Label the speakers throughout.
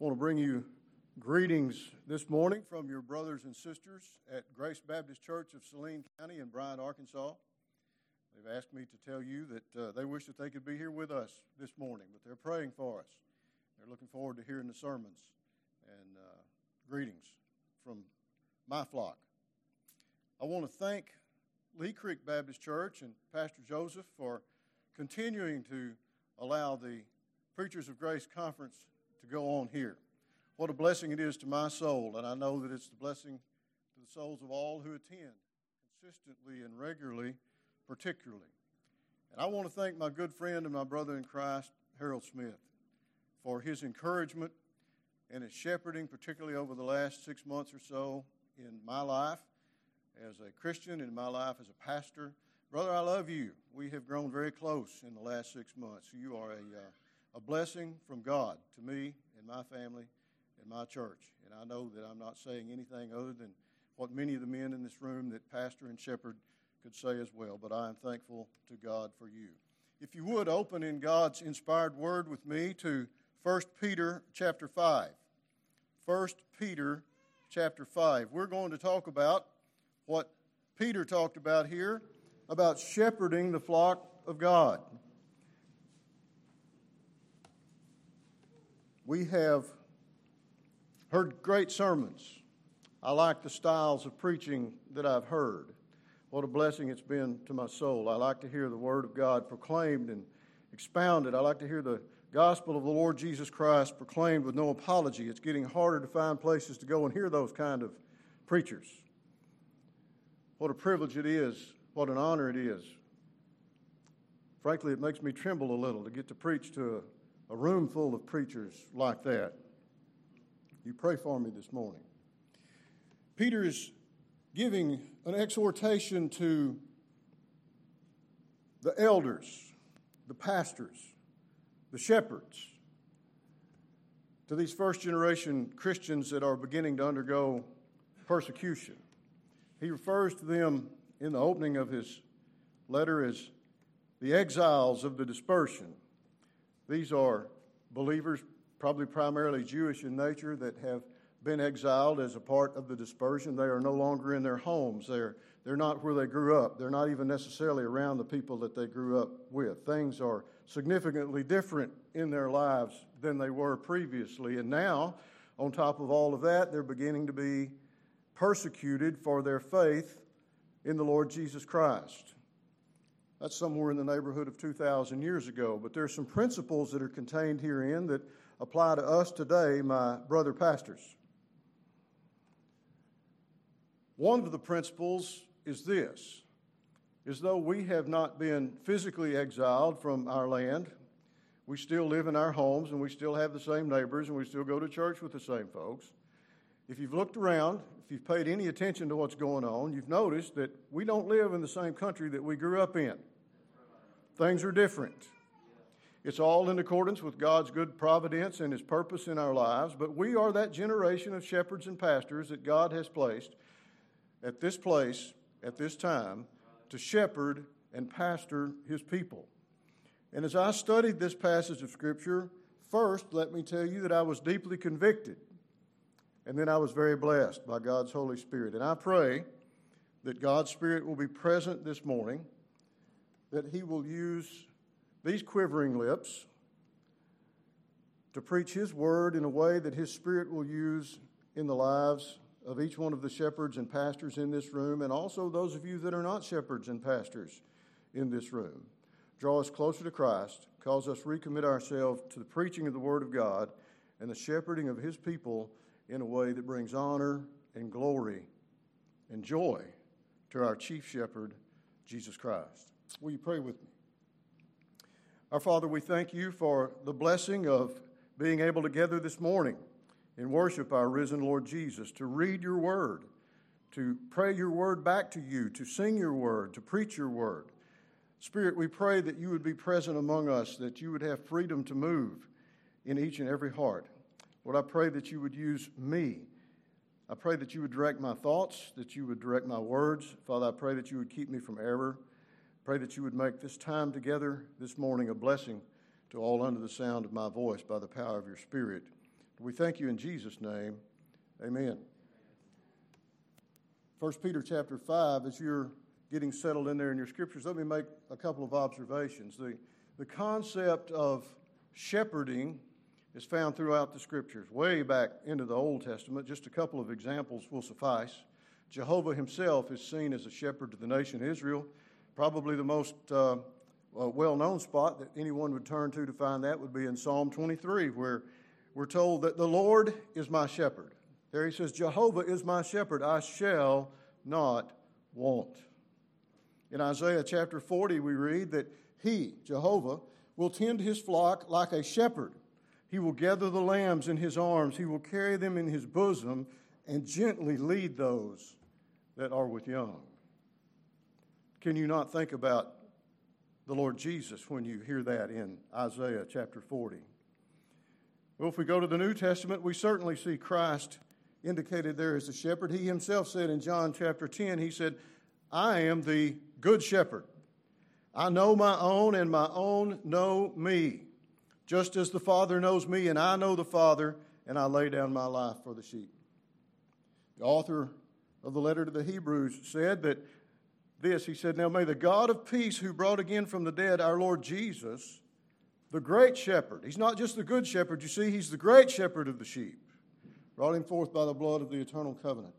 Speaker 1: I want to bring you greetings this morning from your brothers and sisters at Grace Baptist Church of Saline County in Bryant, Arkansas. They've asked me to tell you that uh, they wish that they could be here with us this morning, but they're praying for us. They're looking forward to hearing the sermons and uh, greetings from my flock. I want to thank Lee Creek Baptist Church and Pastor Joseph for continuing to allow the Preachers of Grace Conference to go on here. What a blessing it is to my soul, and I know that it's the blessing to the souls of all who attend consistently and regularly, particularly. And I want to thank my good friend and my brother in Christ, Harold Smith, for his encouragement and his shepherding, particularly over the last six months or so in my life as a Christian, in my life as a pastor. Brother, I love you. We have grown very close in the last six months. You are a, uh, a blessing from God to me and my family and my church. And I know that I'm not saying anything other than what many of the men in this room that pastor and shepherd could say as well. But I am thankful to God for you. If you would open in God's inspired word with me to 1 Peter chapter 5. 1 Peter chapter 5. We're going to talk about what Peter talked about here about shepherding the flock of God. We have heard great sermons. I like the styles of preaching that I've heard. What a blessing it's been to my soul. I like to hear the Word of God proclaimed and expounded. I like to hear the gospel of the Lord Jesus Christ proclaimed with no apology. It's getting harder to find places to go and hear those kind of preachers. What a privilege it is. What an honor it is. Frankly, it makes me tremble a little to get to preach to a, a room full of preachers like that. You pray for me this morning. Peter is giving an exhortation to the elders, the pastors, the shepherds, to these first generation Christians that are beginning to undergo persecution. He refers to them in the opening of his letter as the exiles of the dispersion. These are believers, probably primarily Jewish in nature, that have been exiled as a part of the dispersion. They are no longer in their homes. They're, they're not where they grew up. They're not even necessarily around the people that they grew up with. Things are significantly different in their lives than they were previously. And now, on top of all of that, they're beginning to be persecuted for their faith in the Lord Jesus Christ. That's somewhere in the neighborhood of 2,000 years ago. But there are some principles that are contained herein that apply to us today, my brother pastors. One of the principles is this as though we have not been physically exiled from our land, we still live in our homes and we still have the same neighbors and we still go to church with the same folks. If you've looked around, if you've paid any attention to what's going on, you've noticed that we don't live in the same country that we grew up in. Things are different. It's all in accordance with God's good providence and His purpose in our lives, but we are that generation of shepherds and pastors that God has placed at this place, at this time, to shepherd and pastor His people. And as I studied this passage of Scripture, first, let me tell you that I was deeply convicted and then I was very blessed by God's Holy Spirit. And I pray that God's Spirit will be present this morning, that He will use these quivering lips to preach His word in a way that His Spirit will use in the lives of each one of the shepherds and pastors in this room, and also those of you that are not shepherds and pastors in this room. Draw us closer to Christ, cause us to recommit ourselves to the preaching of the Word of God and the shepherding of His people in a way that brings honor and glory and joy to our chief shepherd, Jesus Christ. Will you pray with me? Our Father, we thank you for the blessing of being able to gather this morning and worship our risen Lord Jesus, to read your word, to pray your word back to you, to sing your word, to preach your word. Spirit, we pray that you would be present among us, that you would have freedom to move in each and every heart. Lord, I pray that you would use me. I pray that you would direct my thoughts, that you would direct my words. Father, I pray that you would keep me from error. Pray that you would make this time together this morning a blessing to all under the sound of my voice by the power of your Spirit. We thank you in Jesus' name. Amen. 1 Peter chapter 5, as you're getting settled in there in your scriptures, let me make a couple of observations. The, the concept of shepherding is found throughout the scriptures, way back into the Old Testament. Just a couple of examples will suffice. Jehovah himself is seen as a shepherd to the nation Israel. Probably the most uh, well known spot that anyone would turn to to find that would be in Psalm 23, where we're told that the Lord is my shepherd. There he says, Jehovah is my shepherd, I shall not want. In Isaiah chapter 40, we read that he, Jehovah, will tend his flock like a shepherd. He will gather the lambs in his arms, he will carry them in his bosom, and gently lead those that are with young. Can you not think about the Lord Jesus when you hear that in Isaiah chapter 40? Well, if we go to the New Testament, we certainly see Christ indicated there as a shepherd. He himself said in John chapter 10, He said, I am the good shepherd. I know my own, and my own know me, just as the Father knows me, and I know the Father, and I lay down my life for the sheep. The author of the letter to the Hebrews said that this he said, Now may the God of peace, who brought again from the dead our Lord Jesus, the great shepherd, he's not just the good shepherd, you see, he's the great shepherd of the sheep, brought him forth by the blood of the eternal covenant.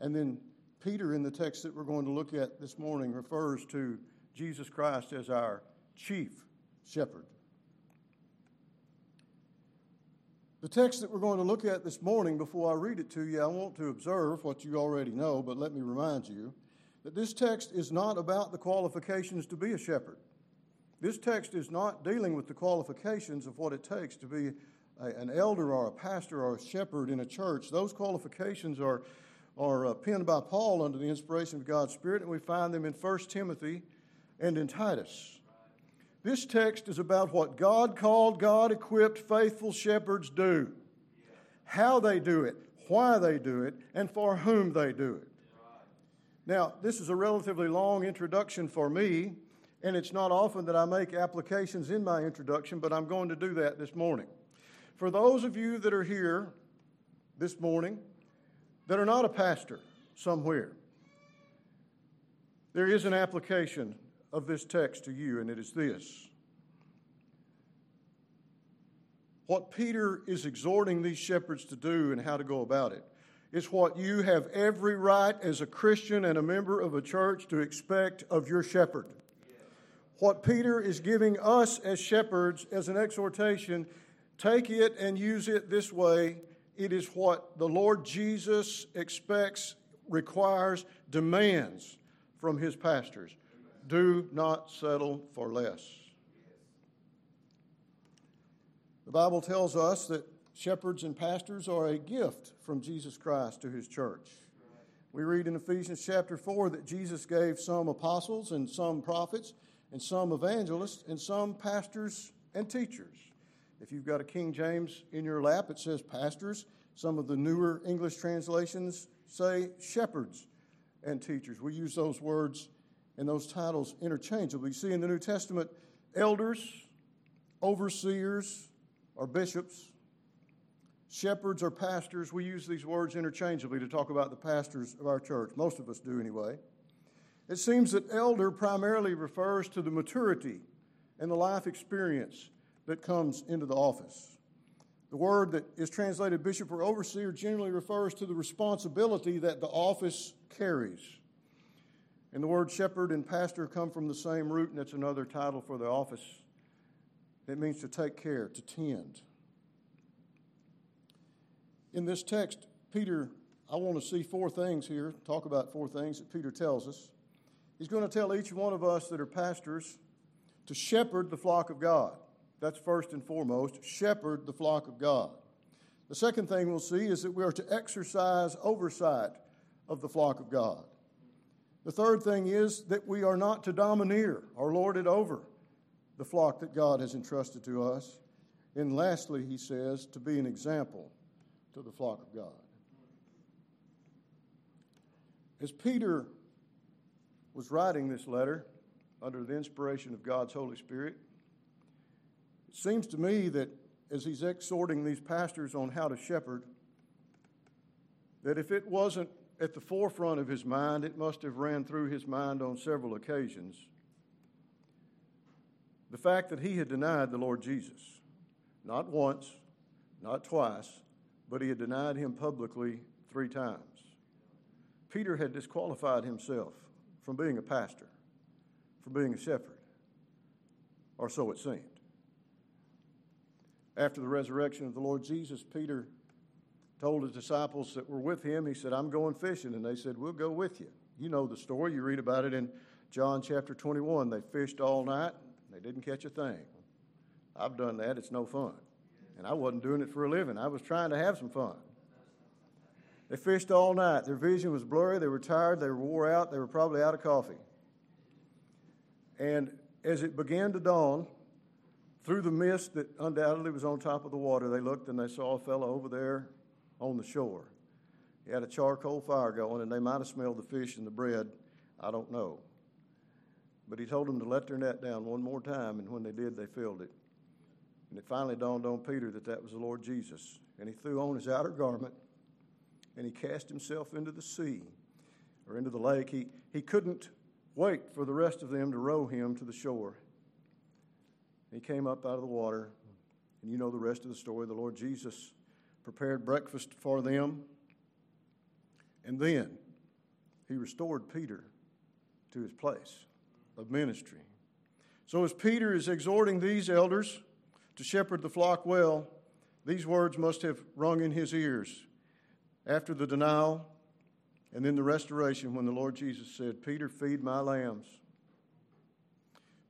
Speaker 1: And then Peter, in the text that we're going to look at this morning, refers to Jesus Christ as our chief shepherd. The text that we're going to look at this morning, before I read it to you, I want to observe what you already know, but let me remind you that this text is not about the qualifications to be a shepherd. This text is not dealing with the qualifications of what it takes to be a, an elder or a pastor or a shepherd in a church. Those qualifications are, are uh, penned by Paul under the inspiration of God's Spirit, and we find them in 1 Timothy and in Titus. This text is about what God called, God equipped faithful shepherds do, how they do it, why they do it, and for whom they do it. Now, this is a relatively long introduction for me, and it's not often that I make applications in my introduction, but I'm going to do that this morning. For those of you that are here this morning that are not a pastor somewhere, there is an application of this text to you, and it is this. What Peter is exhorting these shepherds to do and how to go about it is what you have every right as a Christian and a member of a church to expect of your shepherd. What Peter is giving us as shepherds as an exhortation take it and use it this way. It is what the Lord Jesus expects, requires, demands from his pastors. Do not settle for less. The Bible tells us that shepherds and pastors are a gift from Jesus Christ to his church. We read in Ephesians chapter 4 that Jesus gave some apostles and some prophets and some evangelists and some pastors and teachers. If you've got a King James in your lap, it says pastors. Some of the newer English translations say shepherds and teachers. We use those words and those titles interchangeably. You see in the New Testament, elders, overseers, or bishops shepherds or pastors, we use these words interchangeably to talk about the pastors of our church. Most of us do anyway. It seems that elder primarily refers to the maturity and the life experience that comes into the office. The word that is translated bishop or overseer generally refers to the responsibility that the office carries. And the word shepherd and pastor come from the same root, and it's another title for the office. It means to take care, to tend. In this text, Peter, I want to see four things here, talk about four things that Peter tells us. He's going to tell each one of us that are pastors to shepherd the flock of God. That's first and foremost, shepherd the flock of God. The second thing we'll see is that we are to exercise oversight of the flock of God. The third thing is that we are not to domineer or lord it over the flock that God has entrusted to us. And lastly, he says, to be an example to the flock of God. As Peter was writing this letter under the inspiration of God's Holy Spirit, it seems to me that as he's exhorting these pastors on how to shepherd, that if it wasn't at the forefront of his mind, it must have ran through his mind on several occasions. The fact that he had denied the Lord Jesus, not once, not twice, but he had denied him publicly three times. Peter had disqualified himself from being a pastor, from being a shepherd, or so it seemed. After the resurrection of the Lord Jesus, Peter told his disciples that were with him, he said, I'm going fishing. And they said, We'll go with you. You know the story. You read about it in John chapter 21. They fished all night, they didn't catch a thing. I've done that. It's no fun. And I wasn't doing it for a living, I was trying to have some fun. They fished all night. Their vision was blurry. They were tired. They were wore out. They were probably out of coffee. And as it began to dawn, through the mist that undoubtedly was on top of the water, they looked and they saw a fellow over there on the shore. He had a charcoal fire going, and they might have smelled the fish and the bread. I don't know. But he told them to let their net down one more time, and when they did, they filled it. And it finally dawned on Peter that that was the Lord Jesus. And he threw on his outer garment and he cast himself into the sea or into the lake. He, he couldn't wait for the rest of them to row him to the shore. He came up out of the water, and you know the rest of the story. The Lord Jesus prepared breakfast for them. And then he restored Peter to his place of ministry. So, as Peter is exhorting these elders to shepherd the flock well, these words must have rung in his ears after the denial and then the restoration when the Lord Jesus said, Peter, feed my lambs.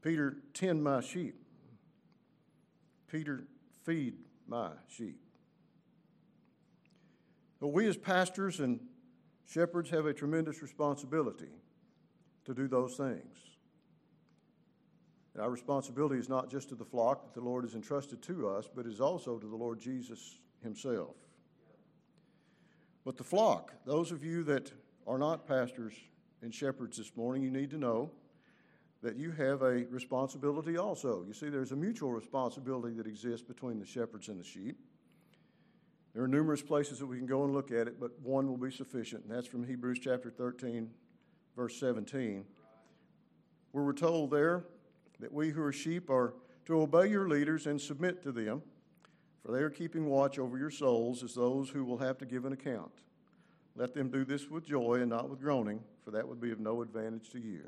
Speaker 1: Peter, tend my sheep. Peter, feed my sheep. But we as pastors and shepherds have a tremendous responsibility to do those things. And our responsibility is not just to the flock that the Lord has entrusted to us, but is also to the Lord Jesus himself. But the flock, those of you that are not pastors and shepherds this morning, you need to know that you have a responsibility also. You see, there's a mutual responsibility that exists between the shepherds and the sheep. There are numerous places that we can go and look at it, but one will be sufficient, and that's from Hebrews chapter 13, verse 17, where we're told there that we who are sheep are to obey your leaders and submit to them, for they are keeping watch over your souls as those who will have to give an account. Let them do this with joy and not with groaning, for that would be of no advantage to you.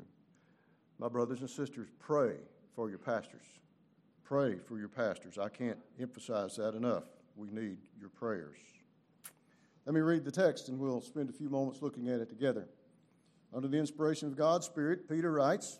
Speaker 1: My brothers and sisters, pray for your pastors. Pray for your pastors. I can't emphasize that enough. We need your prayers. Let me read the text and we'll spend a few moments looking at it together. Under the inspiration of God's Spirit, Peter writes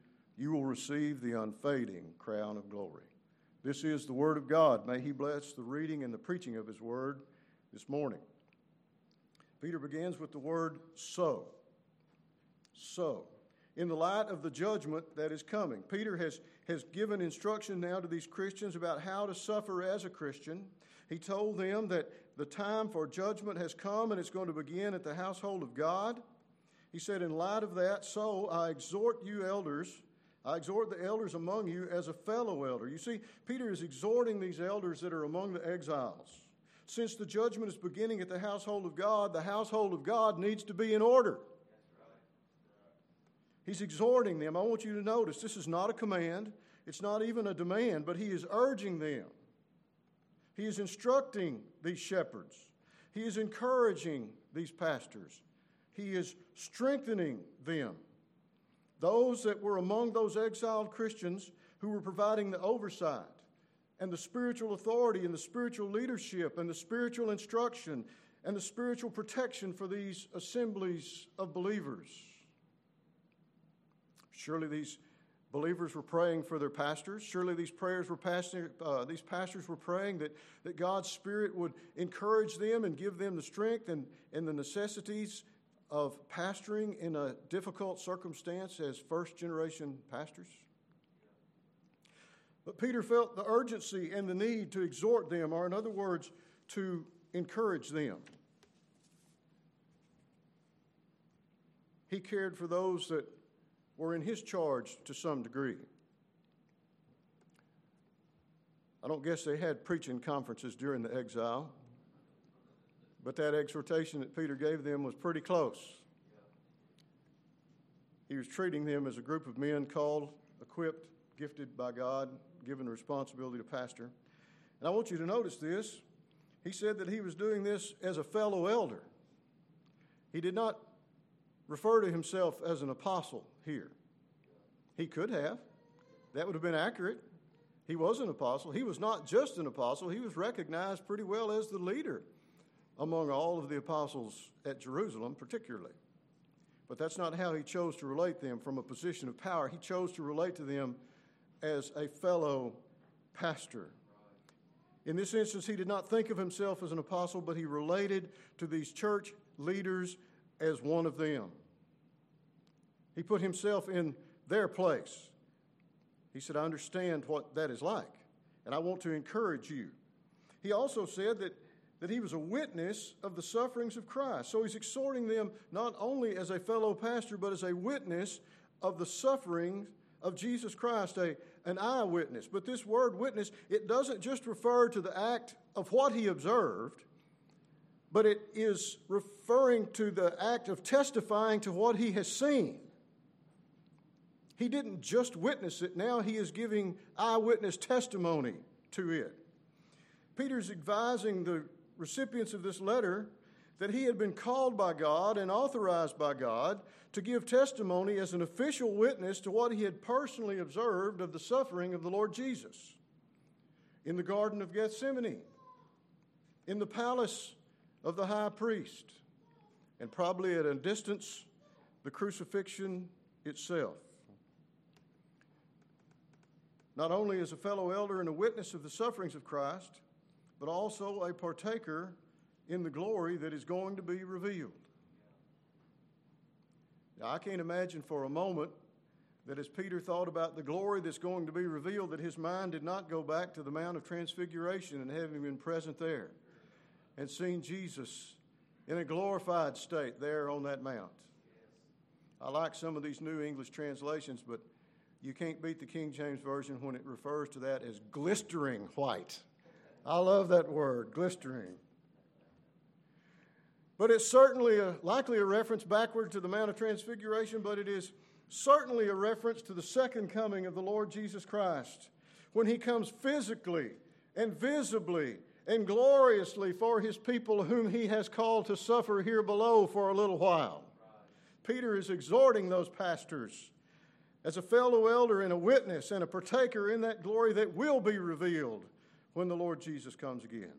Speaker 1: you will receive the unfading crown of glory. This is the word of God. May he bless the reading and the preaching of his word this morning. Peter begins with the word so. So. In the light of the judgment that is coming, Peter has, has given instruction now to these Christians about how to suffer as a Christian he told them that the time for judgment has come and it's going to begin at the household of God. He said, In light of that, so I exhort you, elders, I exhort the elders among you as a fellow elder. You see, Peter is exhorting these elders that are among the exiles. Since the judgment is beginning at the household of God, the household of God needs to be in order. He's exhorting them. I want you to notice this is not a command, it's not even a demand, but he is urging them he is instructing these shepherds. He is encouraging these pastors. He is strengthening them. Those that were among those exiled Christians who were providing the oversight and the spiritual authority and the spiritual leadership and the spiritual instruction and the spiritual protection for these assemblies of believers. Surely these Believers were praying for their pastors. Surely these prayers were pastor, uh, these pastors were praying that, that God's Spirit would encourage them and give them the strength and, and the necessities of pastoring in a difficult circumstance as first generation pastors. But Peter felt the urgency and the need to exhort them, or in other words, to encourage them. He cared for those that were in his charge to some degree. I don't guess they had preaching conferences during the exile, but that exhortation that Peter gave them was pretty close. He was treating them as a group of men called, equipped, gifted by God, given the responsibility to pastor. And I want you to notice this. He said that he was doing this as a fellow elder. He did not refer to himself as an apostle here. He could have. That would have been accurate. He was an apostle. He was not just an apostle, he was recognized pretty well as the leader among all of the apostles at Jerusalem, particularly. But that's not how he chose to relate them from a position of power. He chose to relate to them as a fellow pastor. In this instance, he did not think of himself as an apostle, but he related to these church leaders as one of them. He put himself in their place. He said, I understand what that is like, and I want to encourage you. He also said that, that he was a witness of the sufferings of Christ. So he's exhorting them not only as a fellow pastor, but as a witness of the suffering of Jesus Christ, a, an eyewitness. But this word witness, it doesn't just refer to the act of what he observed, but it is referring to the act of testifying to what he has seen. He didn't just witness it, now he is giving eyewitness testimony to it. Peter's advising the recipients of this letter that he had been called by God and authorized by God to give testimony as an official witness to what he had personally observed of the suffering of the Lord Jesus in the Garden of Gethsemane, in the palace of the high priest, and probably at a distance, the crucifixion itself. Not only as a fellow elder and a witness of the sufferings of Christ, but also a partaker in the glory that is going to be revealed. Now, I can't imagine for a moment that as Peter thought about the glory that's going to be revealed, that his mind did not go back to the Mount of Transfiguration and having been present there and seen Jesus in a glorified state there on that mount. I like some of these new English translations, but you can't beat the King James Version when it refers to that as glistering white. I love that word, glistering. But it's certainly a, likely a reference backward to the Mount of Transfiguration, but it is certainly a reference to the second coming of the Lord Jesus Christ when he comes physically and visibly and gloriously for his people whom he has called to suffer here below for a little while. Peter is exhorting those pastors as a fellow elder and a witness and a partaker in that glory that will be revealed when the Lord Jesus comes again.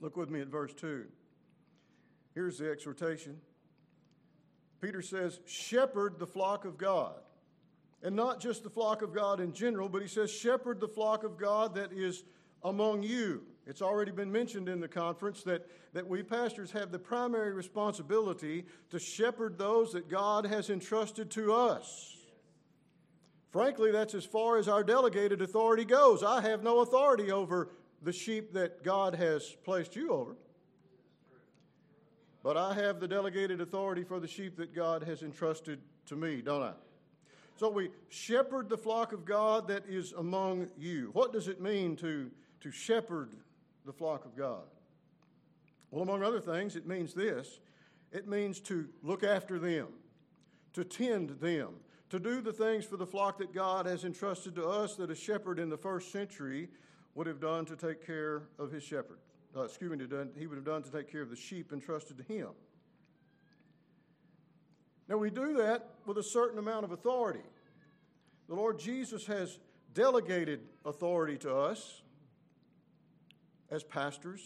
Speaker 1: Look with me at verse 2. Here's the exhortation. Peter says, Shepherd the flock of God. And not just the flock of God in general, but he says, Shepherd the flock of God that is among you. It's already been mentioned in the conference that, that we pastors have the primary responsibility to shepherd those that God has entrusted to us. Frankly, that's as far as our delegated authority goes. I have no authority over the sheep that God has placed you over. But I have the delegated authority for the sheep that God has entrusted to me, don't I? So we shepherd the flock of God that is among you. What does it mean to, to shepherd the flock of God? Well, among other things, it means this it means to look after them, to tend them, to do the things for the flock that God has entrusted to us that a shepherd in the first century would have done to take care of his shepherd. Uh, excuse me, he would have done to take care of the sheep entrusted to him. Now, we do that with a certain amount of authority. The Lord Jesus has delegated authority to us as pastors.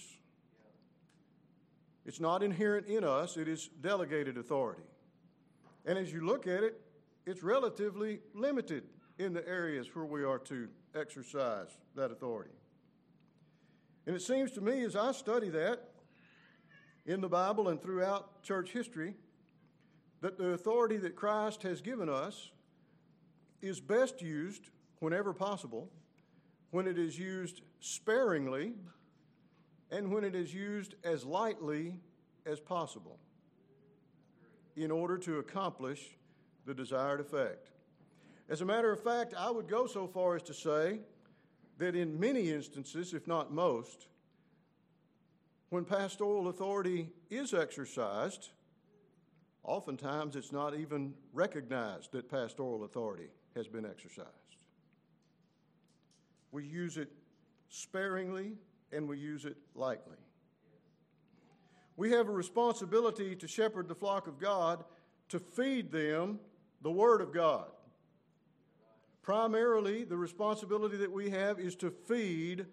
Speaker 1: It's not inherent in us, it is delegated authority. And as you look at it, it's relatively limited in the areas where we are to exercise that authority. And it seems to me as I study that in the Bible and throughout church history that the authority that Christ has given us is best used whenever possible, when it is used sparingly, and when it is used as lightly as possible in order to accomplish the desired effect. As a matter of fact, I would go so far as to say that in many instances, if not most, when pastoral authority is exercised, oftentimes it's not even recognized that pastoral authority has been exercised. We use it sparingly and we use it lightly. We have a responsibility to shepherd the flock of God, to feed them the Word of God. Primarily, the responsibility that we have is to feed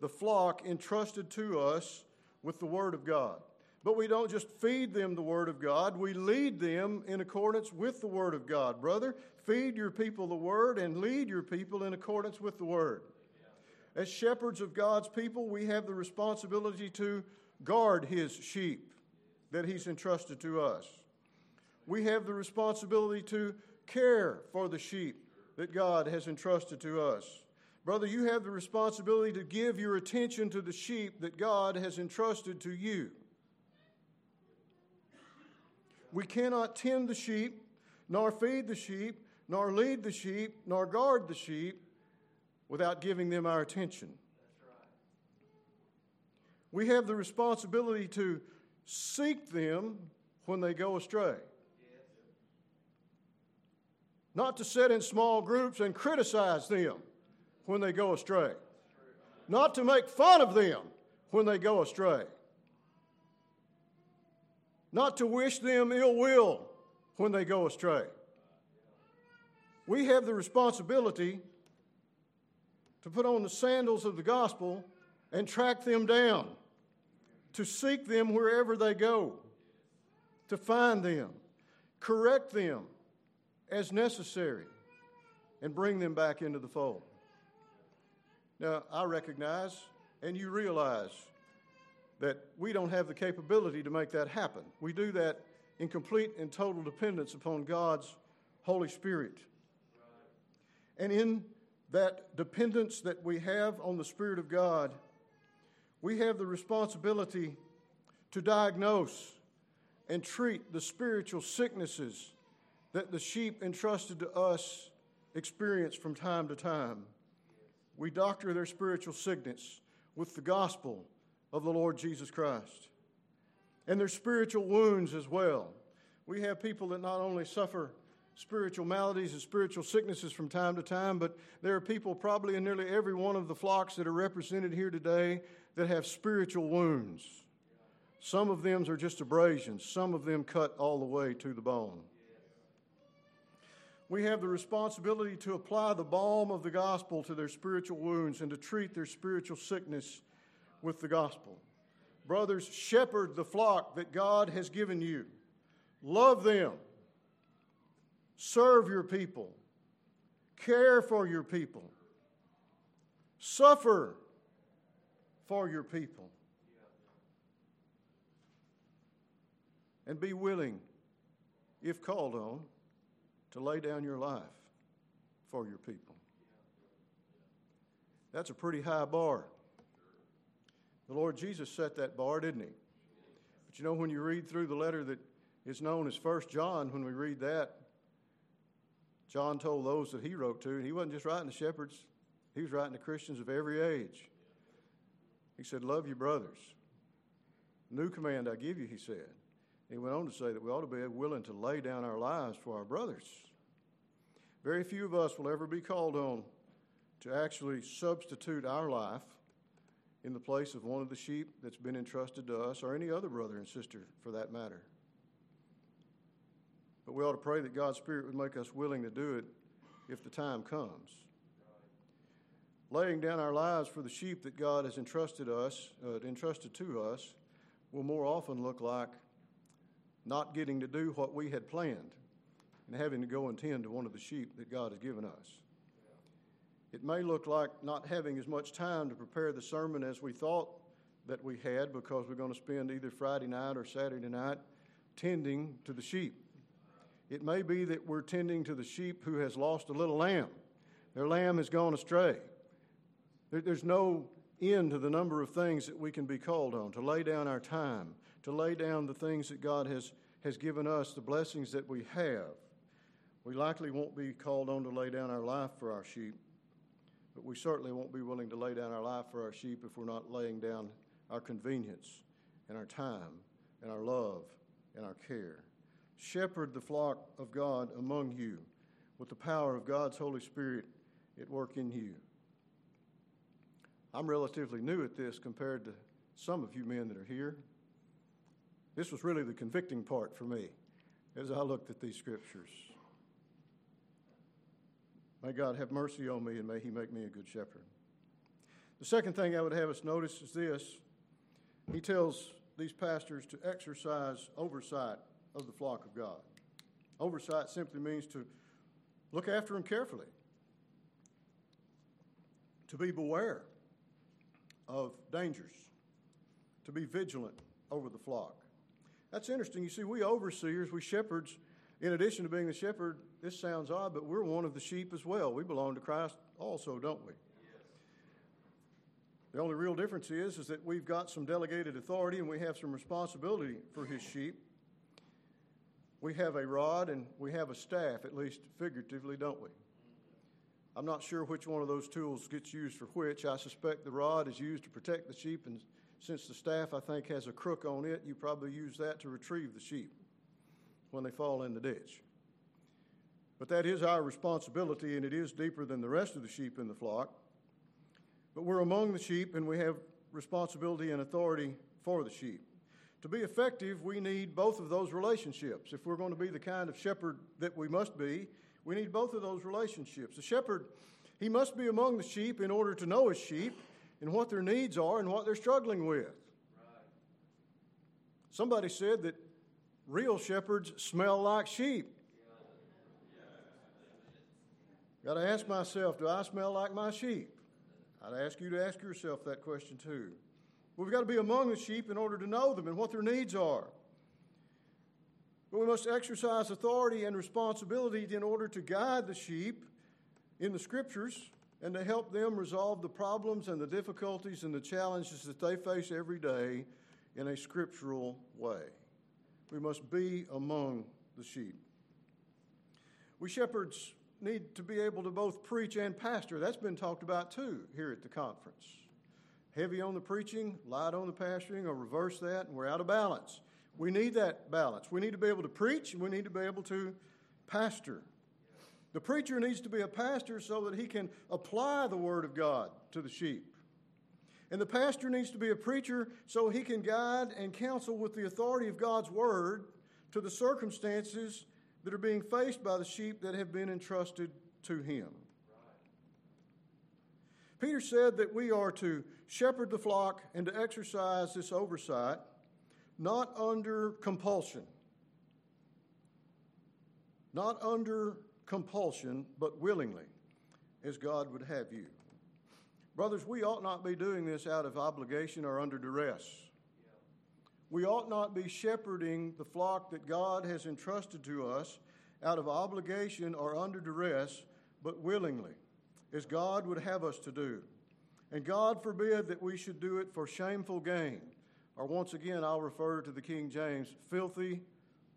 Speaker 1: the flock entrusted to us with the Word of God. But we don't just feed them the Word of God, we lead them in accordance with the Word of God. Brother, feed your people the Word and lead your people in accordance with the Word. As shepherds of God's people, we have the responsibility to guard His sheep that He's entrusted to us. We have the responsibility to care for the sheep that God has entrusted to us. Brother, you have the responsibility to give your attention to the sheep that God has entrusted to you. We cannot tend the sheep, nor feed the sheep, nor lead the sheep, nor guard the sheep without giving them our attention. We have the responsibility to seek them when they go astray not to sit in small groups and criticize them when they go astray, not to make fun of them when they go astray, not to wish them ill will when they go astray. We have the responsibility to put on the sandals of the gospel and track them down, to seek them wherever they go, to find them, correct them as necessary and bring them back into the fold. Now, I recognize and you realize that we don't have the capability to make that happen. We do that in complete and total dependence upon God's Holy Spirit. And in that dependence that we have on the Spirit of God, we have the responsibility to diagnose and treat the spiritual sicknesses that the sheep entrusted to us experience from time to time. We doctor their spiritual sickness with the gospel of the Lord Jesus Christ and their spiritual wounds as well. We have people that not only suffer spiritual maladies and spiritual sicknesses from time to time, but there are people probably in nearly every one of the flocks that are represented here today that have spiritual wounds. Some of them are just abrasions, some of them cut all the way to the bone we have the responsibility to apply the balm of the gospel to their spiritual wounds and to treat their spiritual sickness with the gospel. Brothers, shepherd the flock that God has given you. Love them. Serve your people. Care for your people. Suffer for your people. And be willing, if called on, to lay down your life for your people. That's a pretty high bar. The Lord Jesus set that bar, didn't he? But you know, when you read through the letter that is known as First John, when we read that, John told those that he wrote to, and he wasn't just writing to shepherds, he was writing to Christians of every age. He said, Love your brothers. New command I give you, he said. He went on to say that we ought to be willing to lay down our lives for our brothers. Very few of us will ever be called on to actually substitute our life in the place of one of the sheep that's been entrusted to us or any other brother and sister for that matter. But we ought to pray that God's Spirit would make us willing to do it if the time comes. Laying down our lives for the sheep that God has entrusted us, uh, entrusted to us, will more often look like not getting to do what we had planned and having to go and tend to one of the sheep that God has given us. It may look like not having as much time to prepare the sermon as we thought that we had because we're going to spend either Friday night or Saturday night tending to the sheep. It may be that we're tending to the sheep who has lost a little lamb. Their lamb has gone astray. there's no end to the number of things that we can be called on to lay down our time, to lay down the things that God has, has given us, the blessings that we have. We likely won't be called on to lay down our life for our sheep, but we certainly won't be willing to lay down our life for our sheep if we're not laying down our convenience and our time and our love and our care. Shepherd the flock of God among you with the power of God's Holy Spirit at work in you. I'm relatively new at this compared to some of you men that are here. This was really the convicting part for me as I looked at these scriptures. May God have mercy on me and may He make me a good shepherd. The second thing I would have us notice is this He tells these pastors to exercise oversight of the flock of God. Oversight simply means to look after them carefully, to be beware of dangers, to be vigilant over the flock. That's interesting. You see, we overseers, we shepherds, in addition to being the shepherd, this sounds odd, but we're one of the sheep as well. We belong to Christ also, don't we? The only real difference is, is that we've got some delegated authority and we have some responsibility for his sheep. We have a rod and we have a staff, at least figuratively, don't we? I'm not sure which one of those tools gets used for which. I suspect the rod is used to protect the sheep, and since the staff, I think, has a crook on it, you probably use that to retrieve the sheep when they fall in the ditch. But that is our responsibility, and it is deeper than the rest of the sheep in the flock. But we're among the sheep, and we have responsibility and authority for the sheep. To be effective, we need both of those relationships. If we're going to be the kind of shepherd that we must be, we need both of those relationships. The shepherd, he must be among the sheep in order to know his sheep and what their needs are and what they're struggling with. Somebody said that real shepherds smell like sheep. Got to ask myself, do I smell like my sheep? I'd ask you to ask yourself that question too. We've got to be among the sheep in order to know them and what their needs are. But we must exercise authority and responsibility in order to guide the sheep in the scriptures and to help them resolve the problems and the difficulties and the challenges that they face every day in a scriptural way. We must be among the sheep. We shepherds need to be able to both preach and pastor. That's been talked about too here at the conference. Heavy on the preaching, light on the pastoring, or reverse that, and we're out of balance. We need that balance. We need to be able to preach and we need to be able to pastor. The preacher needs to be a pastor so that he can apply the Word of God to the sheep. And the pastor needs to be a preacher so he can guide and counsel with the authority of God's Word to the circumstances that are being faced by the sheep that have been entrusted to him. Peter said that we are to shepherd the flock and to exercise this oversight not under compulsion. Not under compulsion, but willingly, as God would have you. Brothers, we ought not be doing this out of obligation or under duress. We ought not be shepherding the flock that God has entrusted to us out of obligation or under duress, but willingly, as God would have us to do. And God forbid that we should do it for shameful gain or once again, I'll refer to the King James, filthy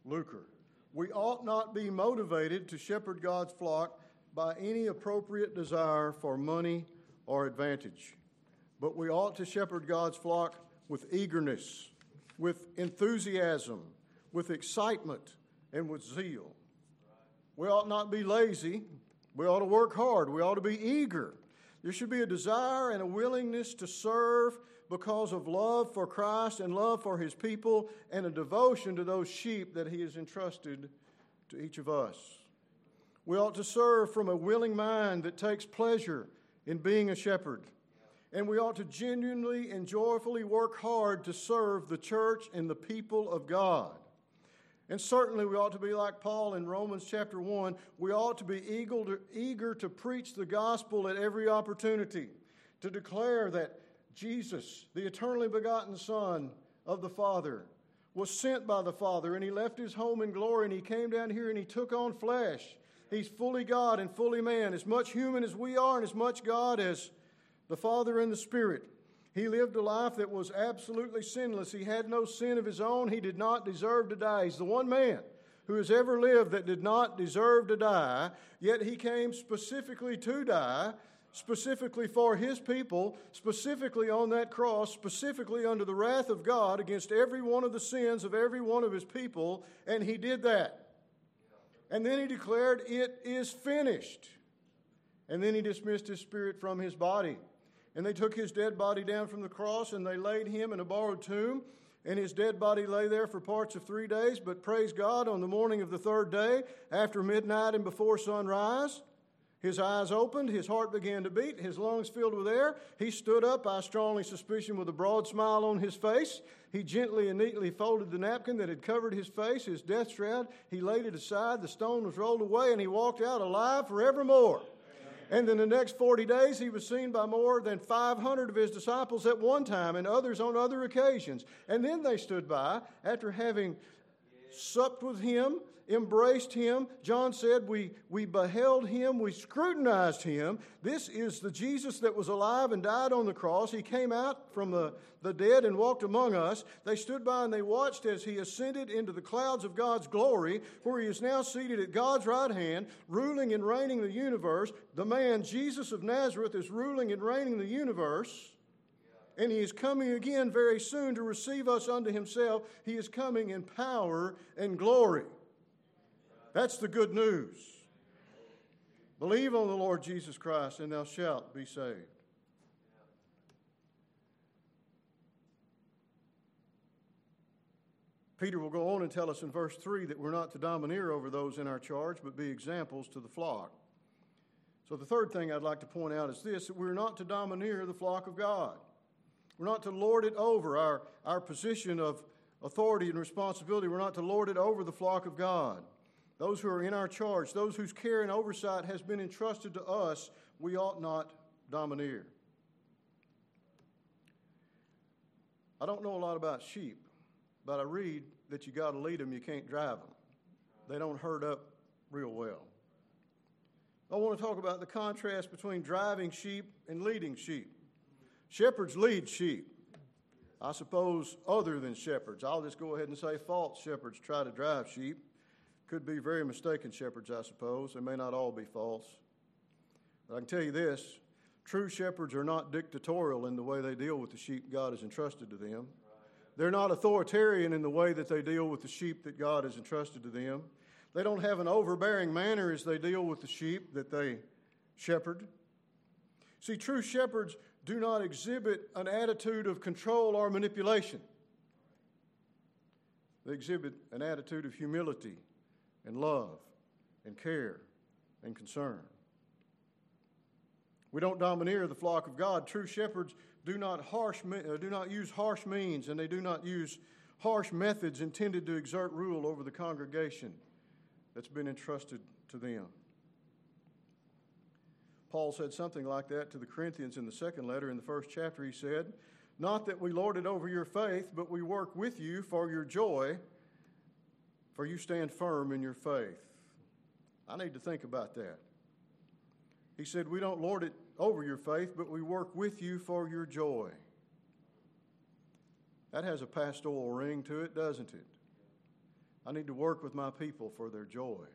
Speaker 1: lucre. We ought not be motivated to shepherd God's flock by any appropriate desire for money or advantage, but we ought to shepherd God's flock with eagerness, with enthusiasm, with excitement, and with zeal. We ought not be lazy. We ought to work hard. We ought to be eager. There should be a desire and a willingness to serve because of love for Christ and love for his people and a devotion to those sheep that he has entrusted to each of us. We ought to serve from a willing mind that takes pleasure in being a shepherd. And we ought to genuinely and joyfully work hard to serve the church and the people of God. And certainly we ought to be like Paul in Romans chapter 1. We ought to be eager to, eager to preach the gospel at every opportunity, to declare that Jesus, the eternally begotten Son of the Father, was sent by the Father, and he left his home in glory, and he came down here and he took on flesh. He's fully God and fully man, as much human as we are, and as much God as the Father and the Spirit. He lived a life that was absolutely sinless. He had no sin of his own. He did not deserve to die. He's the one man who has ever lived that did not deserve to die, yet he came specifically to die, specifically for his people, specifically on that cross, specifically under the wrath of God against every one of the sins of every one of his people, and he did that. And then he declared, It is finished. And then he dismissed his spirit from his body. And they took his dead body down from the cross and they laid him in a borrowed tomb. And his dead body lay there for parts of three days. But praise God, on the morning of the third day, after midnight and before sunrise, his eyes opened, his heart began to beat, his lungs filled with air. He stood up, I strongly suspicion, with a broad smile on his face. He gently and neatly folded the napkin that had covered his face, his death shroud. He laid it aside, the stone was rolled away, and he walked out alive forevermore. And in the next 40 days, he was seen by more than 500 of his disciples at one time and others on other occasions. And then they stood by after having supped with him, embraced him. John said, we, we beheld him, we scrutinized him. This is the Jesus that was alive and died on the cross. He came out from the, the dead and walked among us. They stood by and they watched as he ascended into the clouds of God's glory, where he is now seated at God's right hand, ruling and reigning the universe. The man, Jesus of Nazareth, is ruling and reigning the universe and he is coming again very soon to receive us unto himself. He is coming in power and glory. That's the good news. Believe on the Lord Jesus Christ, and thou shalt be saved. Peter will go on and tell us in verse 3 that we're not to domineer over those in our charge, but be examples to the flock. So, the third thing I'd like to point out is this that we're not to domineer the flock of God. We're not to lord it over our, our position of authority and responsibility. We're not to lord it over the flock of God those who are in our charge, those whose care and oversight has been entrusted to us, we ought not domineer. I don't know a lot about sheep, but I read that you got to lead them, you can't drive them. They don't herd up real well. I want to talk about the contrast between driving sheep and leading sheep. Shepherds lead sheep. I suppose other than shepherds. I'll just go ahead and say false shepherds try to drive sheep could be very mistaken shepherds, I suppose. They may not all be false. But I can tell you this true shepherds are not dictatorial in the way they deal with the sheep God has entrusted to them. They're not authoritarian in the way that they deal with the sheep that God has entrusted to them. They don't have an overbearing manner as they deal with the sheep that they shepherd. See, true shepherds do not exhibit an attitude of control or manipulation. They exhibit an attitude of humility and love and care and concern. We don't domineer the flock of God. True shepherds do not, harsh, uh, do not use harsh means and they do not use harsh methods intended to exert rule over the congregation that's been entrusted to them. Paul said something like that to the Corinthians in the second letter. In the first chapter, he said, Not that we lord it over your faith, but we work with you for your joy for you stand firm in your faith. I need to think about that. He said, We don't lord it over your faith, but we work with you for your joy. That has a pastoral ring to it, doesn't it? I need to work with my people for their joy.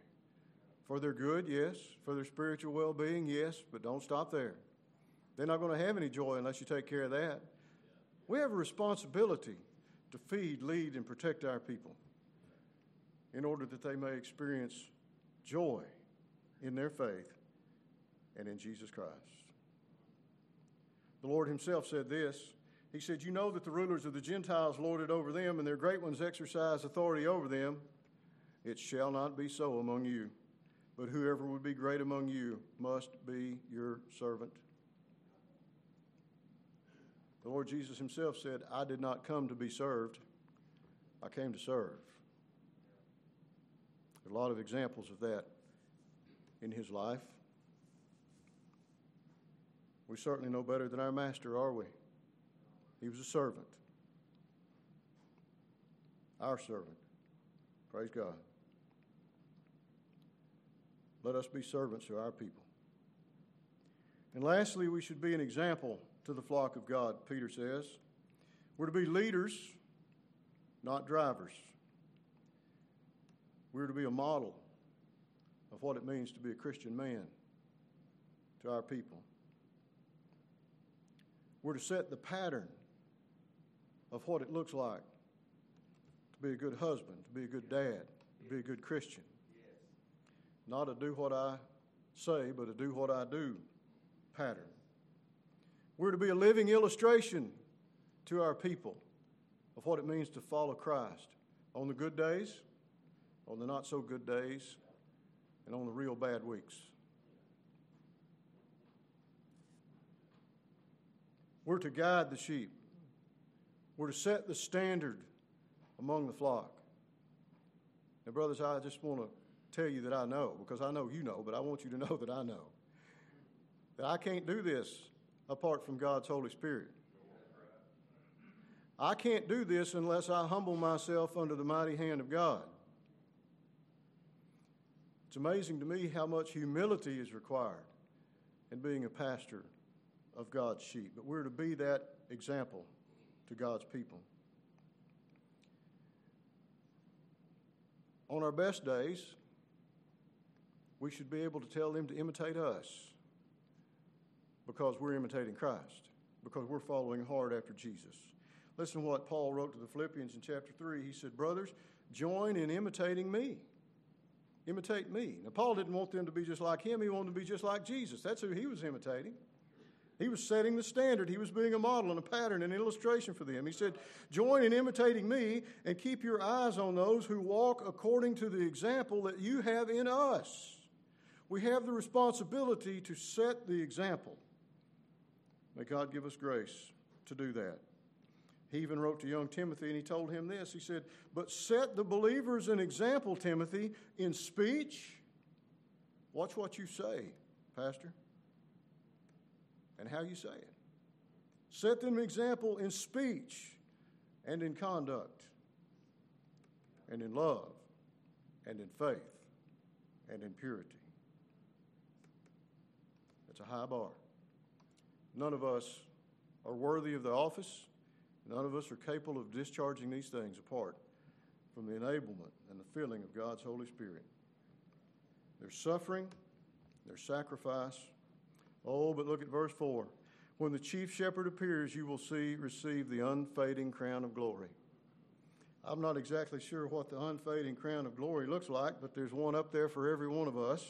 Speaker 1: For their good, yes. For their spiritual well being, yes. But don't stop there. They're not going to have any joy unless you take care of that. We have a responsibility to feed, lead, and protect our people in order that they may experience joy in their faith and in Jesus Christ. The Lord Himself said this He said, You know that the rulers of the Gentiles lorded over them, and their great ones exercise authority over them. It shall not be so among you, but whoever would be great among you must be your servant. The Lord Jesus Himself said, I did not come to be served, I came to serve There are a lot of examples of that in his life. We certainly know better than our master, are we? He was a servant. Our servant. Praise God. Let us be servants to our people. And lastly, we should be an example to the flock of God, Peter says. We're to be leaders, not drivers. We're to be a model of what it means to be a Christian man to our people. We're to set the pattern of what it looks like to be a good husband, to be a good dad, to be a good Christian. Not to do what I say, but to do what I do pattern. We're to be a living illustration to our people of what it means to follow Christ on the good days, on the not so good days, and on the real bad weeks. We're to guide the sheep. We're to set the standard among the flock. Now, brothers, I just want to tell you that I know, because I know you know, but I want you to know that I know that I can't do this apart from God's Holy Spirit. I can't do this unless I humble myself under the mighty hand of God. It's amazing to me how much humility is required in being a pastor of God's sheep, but we're to be that example to God's people. On our best days, we should be able to tell them to imitate us because we're imitating Christ, because we're following hard after Jesus. Listen to what Paul wrote to the Philippians in chapter 3. He said, Brothers, join in imitating me. Imitate me. Now, Paul didn't want them to be just like him, he wanted to be just like Jesus. That's who he was imitating. He was setting the standard. He was being a model and a pattern and an illustration for them. He said, Join in imitating me and keep your eyes on those who walk according to the example that you have in us. We have the responsibility to set the example. May God give us grace to do that. He even wrote to young Timothy and he told him this. He said, But set the believers an example, Timothy, in speech. Watch what you say, Pastor, and how you say it. Set them an example in speech and in conduct, and in love, and in faith, and in purity. It's a high bar. None of us are worthy of the office. None of us are capable of discharging these things apart from the enablement and the filling of God's Holy Spirit. There's suffering, there's sacrifice. Oh, but look at verse 4. When the chief shepherd appears, you will see receive the unfading crown of glory. I'm not exactly sure what the unfading crown of glory looks like, but there's one up there for every one of us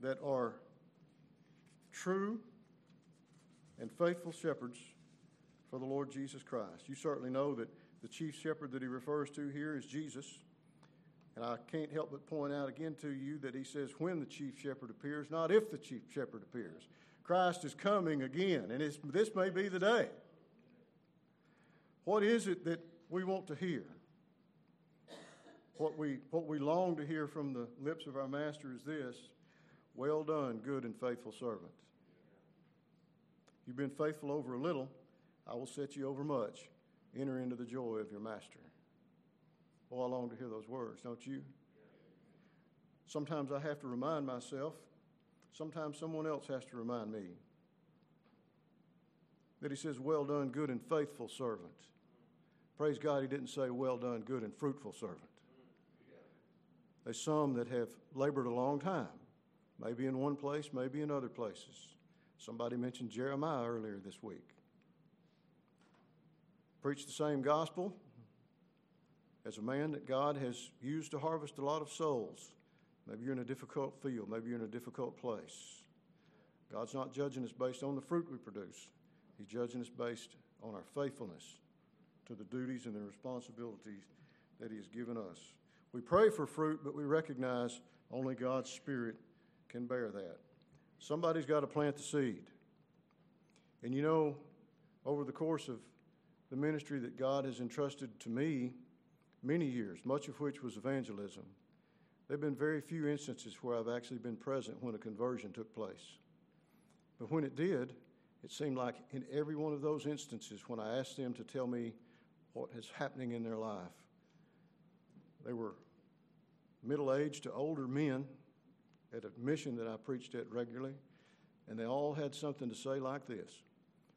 Speaker 1: that are true and faithful shepherds for the Lord Jesus Christ. You certainly know that the chief shepherd that he refers to here is Jesus. And I can't help but point out again to you that he says when the chief shepherd appears, not if the chief shepherd appears. Christ is coming again, and this may be the day. What is it that we want to hear? What we, what we long to hear from the lips of our Master is this Well done, good and faithful servant. You've been faithful over a little, I will set you over much. Enter into the joy of your master. Oh, I long to hear those words, don't you? Sometimes I have to remind myself, sometimes someone else has to remind me that he says, Well done, good and faithful servant. Praise God, he didn't say, Well done, good and fruitful servant. There's some that have labored a long time, maybe in one place, maybe in other places. Somebody mentioned Jeremiah earlier this week. Preached the same gospel as a man that God has used to harvest a lot of souls. Maybe you're in a difficult field, maybe you're in a difficult place. God's not judging us based on the fruit we produce, He's judging us based on our faithfulness to the duties and the responsibilities that He has given us. We pray for fruit, but we recognize only God's Spirit can bear that. Somebody's got to plant the seed. And you know, over the course of the ministry that God has entrusted to me, many years, much of which was evangelism, there have been very few instances where I've actually been present when a conversion took place. But when it did, it seemed like in every one of those instances, when I asked them to tell me what is happening in their life, they were middle aged to older men at a mission that I preached at regularly, and they all had something to say like this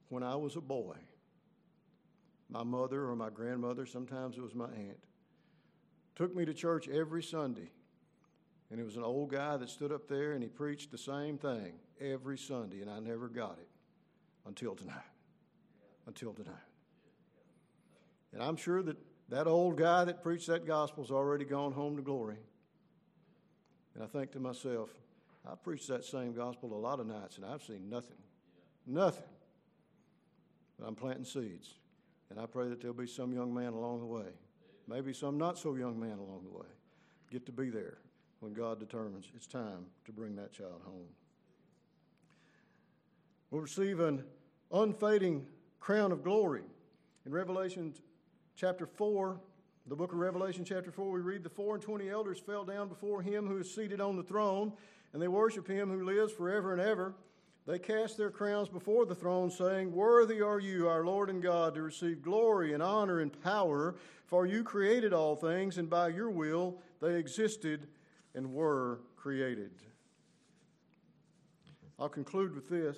Speaker 1: When I was a boy, my mother or my grandmother, sometimes it was my aunt, took me to church every Sunday. And it was an old guy that stood up there and he preached the same thing every Sunday, and I never got it until tonight. Until tonight. And I'm sure that that old guy that preached that gospel's already gone home to glory. And I think to myself, I preached that same gospel a lot of nights and I've seen nothing. Nothing. But I'm planting seeds. And I pray that there'll be some young man along the way, maybe some not so young man along the way, get to be there when God determines it's time to bring that child home. We'll receive an unfading crown of glory. In Revelation chapter 4, the book of Revelation, chapter 4, we read the four and twenty elders fell down before him who is seated on the throne, and they worship him who lives forever and ever. They cast their crowns before the throne, saying, Worthy are you, our Lord and God, to receive glory and honor and power, for you created all things, and by your will they existed and were created. I'll conclude with this.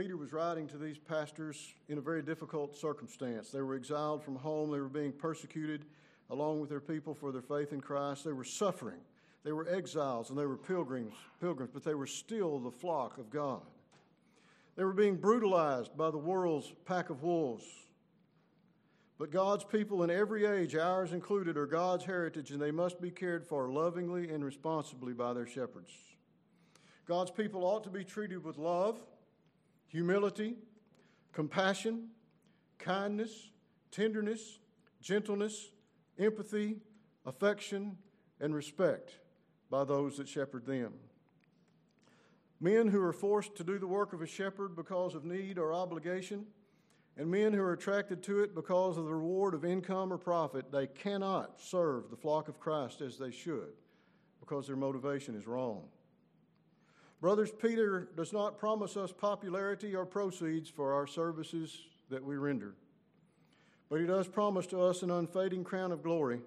Speaker 1: Peter was writing to these pastors in a very difficult circumstance. They were exiled from home, they were being persecuted along with their people for their faith in Christ. They were suffering. They were exiles and they were pilgrims, pilgrims, but they were still the flock of God. They were being brutalized by the world's pack of wolves. But God's people in every age, ours included, are God's heritage, and they must be cared for lovingly and responsibly by their shepherds. God's people ought to be treated with love humility, compassion, kindness, tenderness, gentleness, empathy, affection, and respect by those that shepherd them. Men who are forced to do the work of a shepherd because of need or obligation, and men who are attracted to it because of the reward of income or profit, they cannot serve the flock of Christ as they should because their motivation is wrong. Brothers, Peter does not promise us popularity or proceeds for our services that we render. But he does promise to us an unfading crown of glory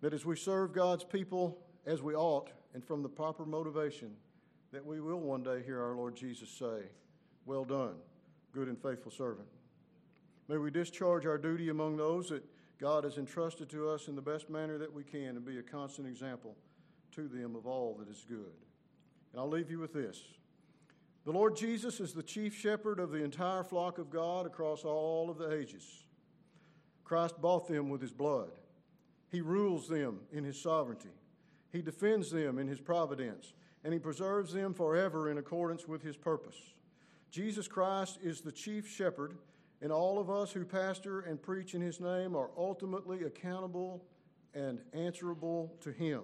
Speaker 1: that as we serve God's people as we ought and from the proper motivation, that we will one day hear our Lord Jesus say, Well done, good and faithful servant. May we discharge our duty among those that God has entrusted to us in the best manner that we can and be a constant example to them of all that is good. And I'll leave you with this. The Lord Jesus is the chief shepherd of the entire flock of God across all of the ages. Christ bought them with his blood. He rules them in his sovereignty. He defends them in his providence, and he preserves them forever in accordance with his purpose. Jesus Christ is the chief shepherd, and all of us who pastor and preach in his name are ultimately accountable and answerable to him.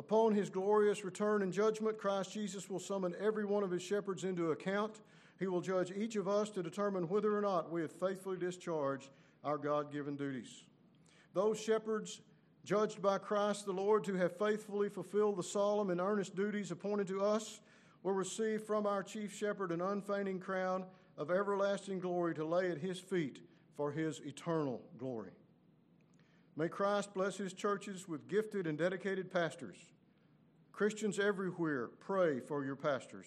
Speaker 1: Upon his glorious return and judgment, Christ Jesus will summon every one of his shepherds into account. He will judge each of us to determine whether or not we have faithfully discharged our God given duties. Those shepherds, judged by Christ the Lord to have faithfully fulfilled the solemn and earnest duties appointed to us, will receive from our chief shepherd an unfading crown of everlasting glory to lay at his feet for his eternal glory. May Christ bless his churches with gifted and dedicated pastors. Christians everywhere, pray for your pastors.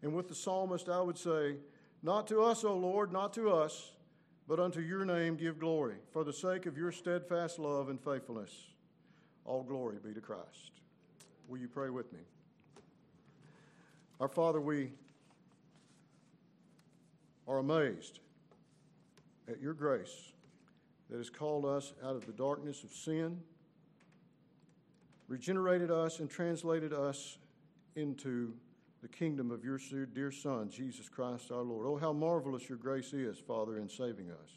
Speaker 1: And with the psalmist, I would say, Not to us, O Lord, not to us, but unto your name give glory, for the sake of your steadfast love and faithfulness. All glory be to Christ. Will you pray with me? Our Father, we are amazed at your grace that has called us out of the darkness of sin, regenerated us, and translated us into the kingdom of your dear Son, Jesus Christ our Lord. Oh, how marvelous your grace is, Father, in saving us.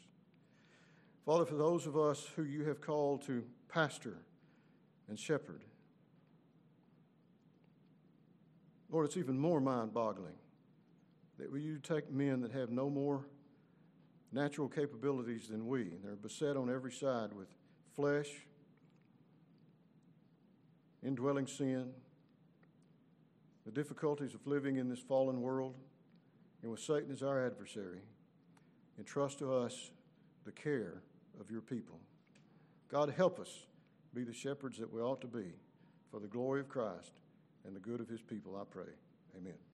Speaker 1: Father, for those of us who you have called to pastor and shepherd, Lord, it's even more mind boggling that you take men that have no more natural capabilities than we. They're beset on every side with flesh, indwelling sin, the difficulties of living in this fallen world, and with Satan as our adversary. Entrust to us the care of your people. God, help us be the shepherds that we ought to be for the glory of Christ and the good of his people, I pray. Amen.